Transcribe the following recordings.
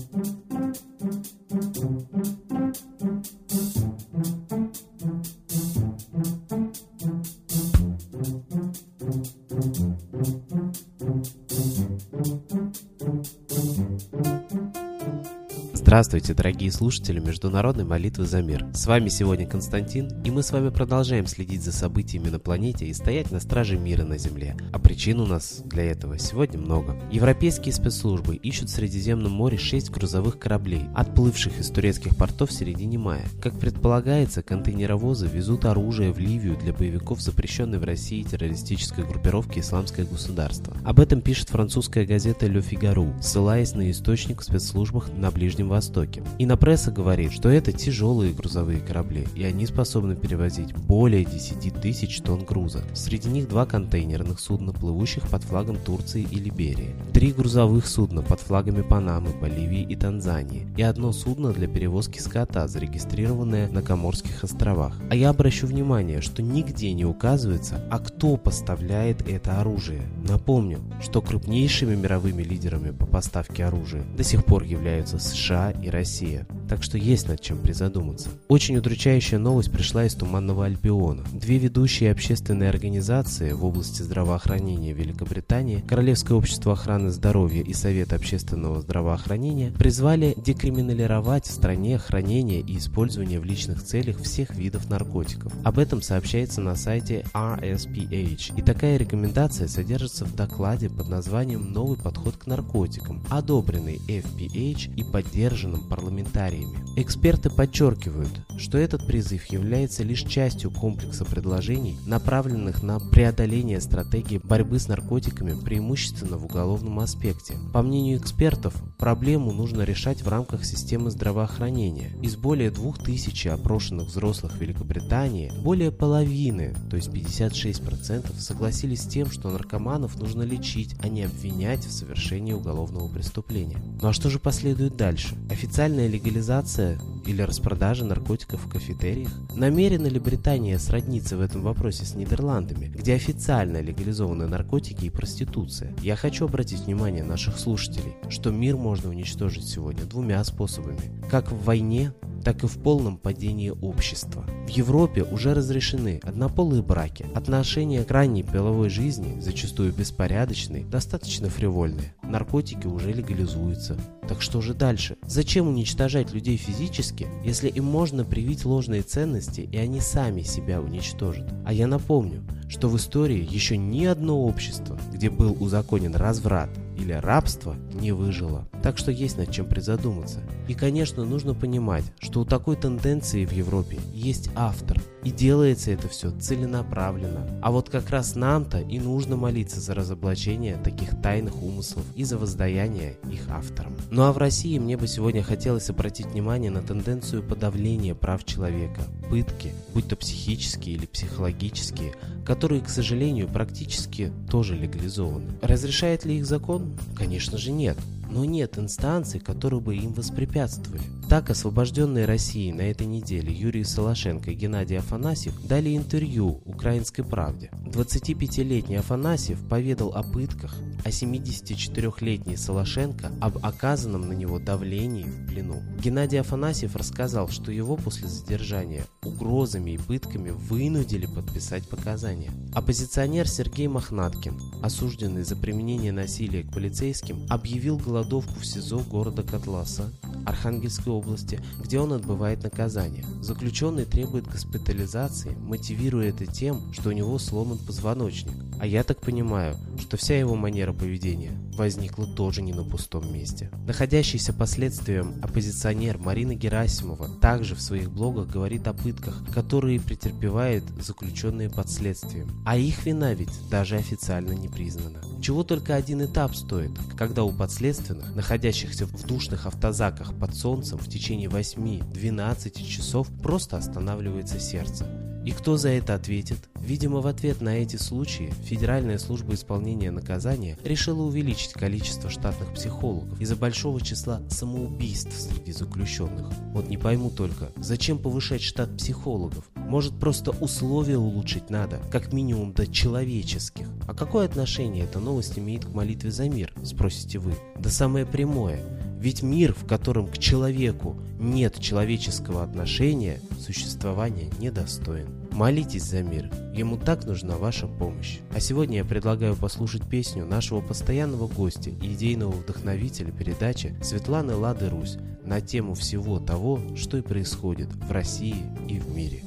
thank you. Здравствуйте, дорогие слушатели Международной молитвы за мир. С вами сегодня Константин, и мы с вами продолжаем следить за событиями на планете и стоять на страже мира на Земле. А причин у нас для этого сегодня много. Европейские спецслужбы ищут в Средиземном море 6 грузовых кораблей, отплывших из турецких портов в середине мая. Как предполагается, контейнеровозы везут оружие в Ливию для боевиков запрещенной в России террористической группировки «Исламское государство». Об этом пишет французская газета «Le Figaro», ссылаясь на источник в спецслужбах на Ближнем Востоке Востоке. Инопресса говорит, что это тяжелые грузовые корабли, и они способны перевозить более 10 тысяч тонн груза. Среди них два контейнерных судна, плывущих под флагом Турции и Либерии, три грузовых судна под флагами Панамы, Боливии и Танзании, и одно судно для перевозки скота, зарегистрированное на Коморских островах. А я обращу внимание, что нигде не указывается, а кто поставляет это оружие. Напомню, что крупнейшими мировыми лидерами по поставке оружия до сих пор являются США, и Россия. Так что есть над чем призадуматься. Очень удручающая новость пришла из Туманного Альбиона. Две ведущие общественные организации в области здравоохранения Великобритании, Королевское общество охраны здоровья и Совет общественного здравоохранения призвали декриминализировать в стране хранение и использование в личных целях всех видов наркотиков. Об этом сообщается на сайте RSPH. И такая рекомендация содержится в докладе под названием «Новый подход к наркотикам», одобренный FPH и поддержанным парламентариями. Эксперты подчеркивают, что этот призыв является лишь частью комплекса предложений, направленных на преодоление стратегии борьбы с наркотиками преимущественно в уголовном аспекте. По мнению экспертов, проблему нужно решать в рамках системы здравоохранения. Из более 2000 опрошенных взрослых Великобритании, более половины, то есть 56%, согласились с тем, что наркоманов нужно лечить, а не обвинять в совершении уголовного преступления. Ну а что же последует дальше? Официальная легализация или распродажа наркотиков в кафетериях? Намерена ли Британия сродниться в этом вопросе с Нидерландами, где официально легализованы наркотики и проституция? Я хочу обратить внимание наших слушателей, что мир можно уничтожить сегодня двумя способами. Как в войне, так и в полном падении общества. В Европе уже разрешены однополые браки, отношения к ранней половой жизни, зачастую беспорядочные, достаточно фривольные. Наркотики уже легализуются. Так что же дальше? Зачем уничтожать людей физически, если им можно привить ложные ценности и они сами себя уничтожат? А я напомню, что в истории еще ни одно общество, где был узаконен разврат, или рабство не выжило. Так что есть над чем призадуматься. И, конечно, нужно понимать, что у такой тенденции в Европе есть автор, и делается это все целенаправленно. А вот как раз нам-то и нужно молиться за разоблачение таких тайных умыслов и за воздаяние их авторам. Ну а в России мне бы сегодня хотелось обратить внимание на тенденцию подавления прав человека, пытки, будь то психические или психологические, которые, к сожалению, практически тоже легализованы. Разрешает ли их закон? Конечно же нет но нет инстанций, которые бы им воспрепятствовали. Так, освобожденные Россией на этой неделе Юрий Солошенко и Геннадий Афанасьев дали интервью «Украинской правде». 25-летний Афанасьев поведал о пытках, а 74-летний Солошенко об оказанном на него давлении в плену. Геннадий Афанасьев рассказал, что его после задержания угрозами и пытками вынудили подписать показания. Оппозиционер Сергей Мохнаткин, осужденный за применение насилия к полицейским, объявил голодовку в СИЗО города Котласа Архангельской области, где он отбывает наказание. Заключенный требует госпитализации, мотивируя это тем, что у него сломан позвоночник. А я так понимаю, что вся его манера поведения возникла тоже не на пустом месте. Находящийся под следствием оппозиционер Марина Герасимова также в своих блогах говорит о пытках, которые претерпевают заключенные под следствием. А их вина ведь даже официально не признана. Чего только один этап стоит, когда у подследственных, находящихся в душных автозаках под солнцем в течение 8-12 часов, просто останавливается сердце. И кто за это ответит? Видимо, в ответ на эти случаи Федеральная служба исполнения наказания решила увеличить количество штатных психологов из-за большого числа самоубийств среди заключенных. Вот не пойму только, зачем повышать штат психологов? Может просто условия улучшить надо, как минимум до человеческих? А какое отношение эта новость имеет к молитве за мир, спросите вы? Да самое прямое – Ведь мир, в котором к человеку нет человеческого отношения, существования недостоин. Молитесь за мир, ему так нужна ваша помощь. А сегодня я предлагаю послушать песню нашего постоянного гостя и идейного вдохновителя передачи Светланы Лады Русь на тему всего того, что и происходит в России и в мире.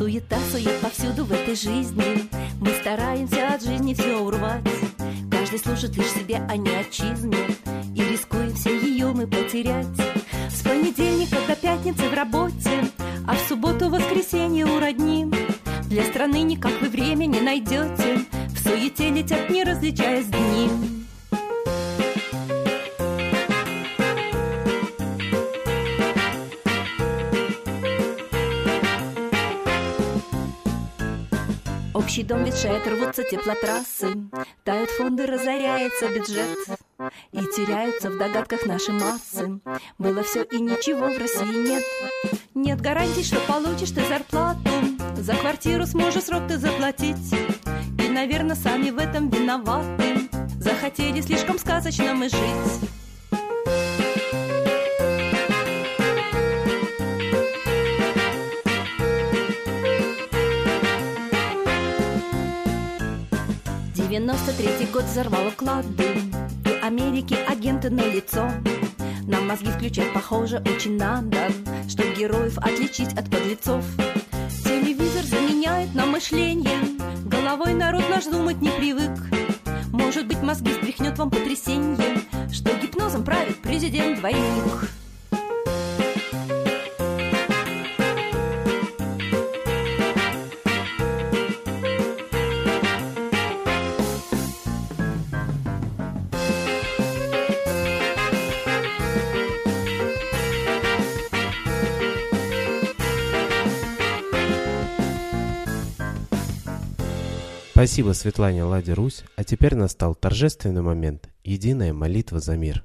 Суета, сует повсюду в этой жизни. Мы стараемся от жизни все урвать. Каждый служит лишь себе, а не отчизне И рискуем все ее мы потерять. С понедельника до пятницы в работе А в субботу-воскресенье у родни Для страны никак вы время не найдете В суете летят, не различаясь дни Общий дом ветшает, рвутся теплотрассы, Тают фонды, разоряется бюджет, И теряются в догадках наши массы. Было все и ничего в России нет. Нет гарантий, что получишь ты зарплату, За квартиру сможешь срок ты заплатить. И, наверное, сами в этом виноваты, Захотели слишком сказочно мы жить. 93-й год взорвал уклады И Америки агенты на лицо. Нам мозги включать, похоже, очень надо Чтоб героев отличить от подлецов. Телевизор заменяет нам мышление Головой народ наш думать не привык. Может быть, мозги стряхнет вам потрясение Что гипнозом правит президент-двойник Спасибо Светлане Ладе Русь, а теперь настал торжественный момент – единая молитва за мир.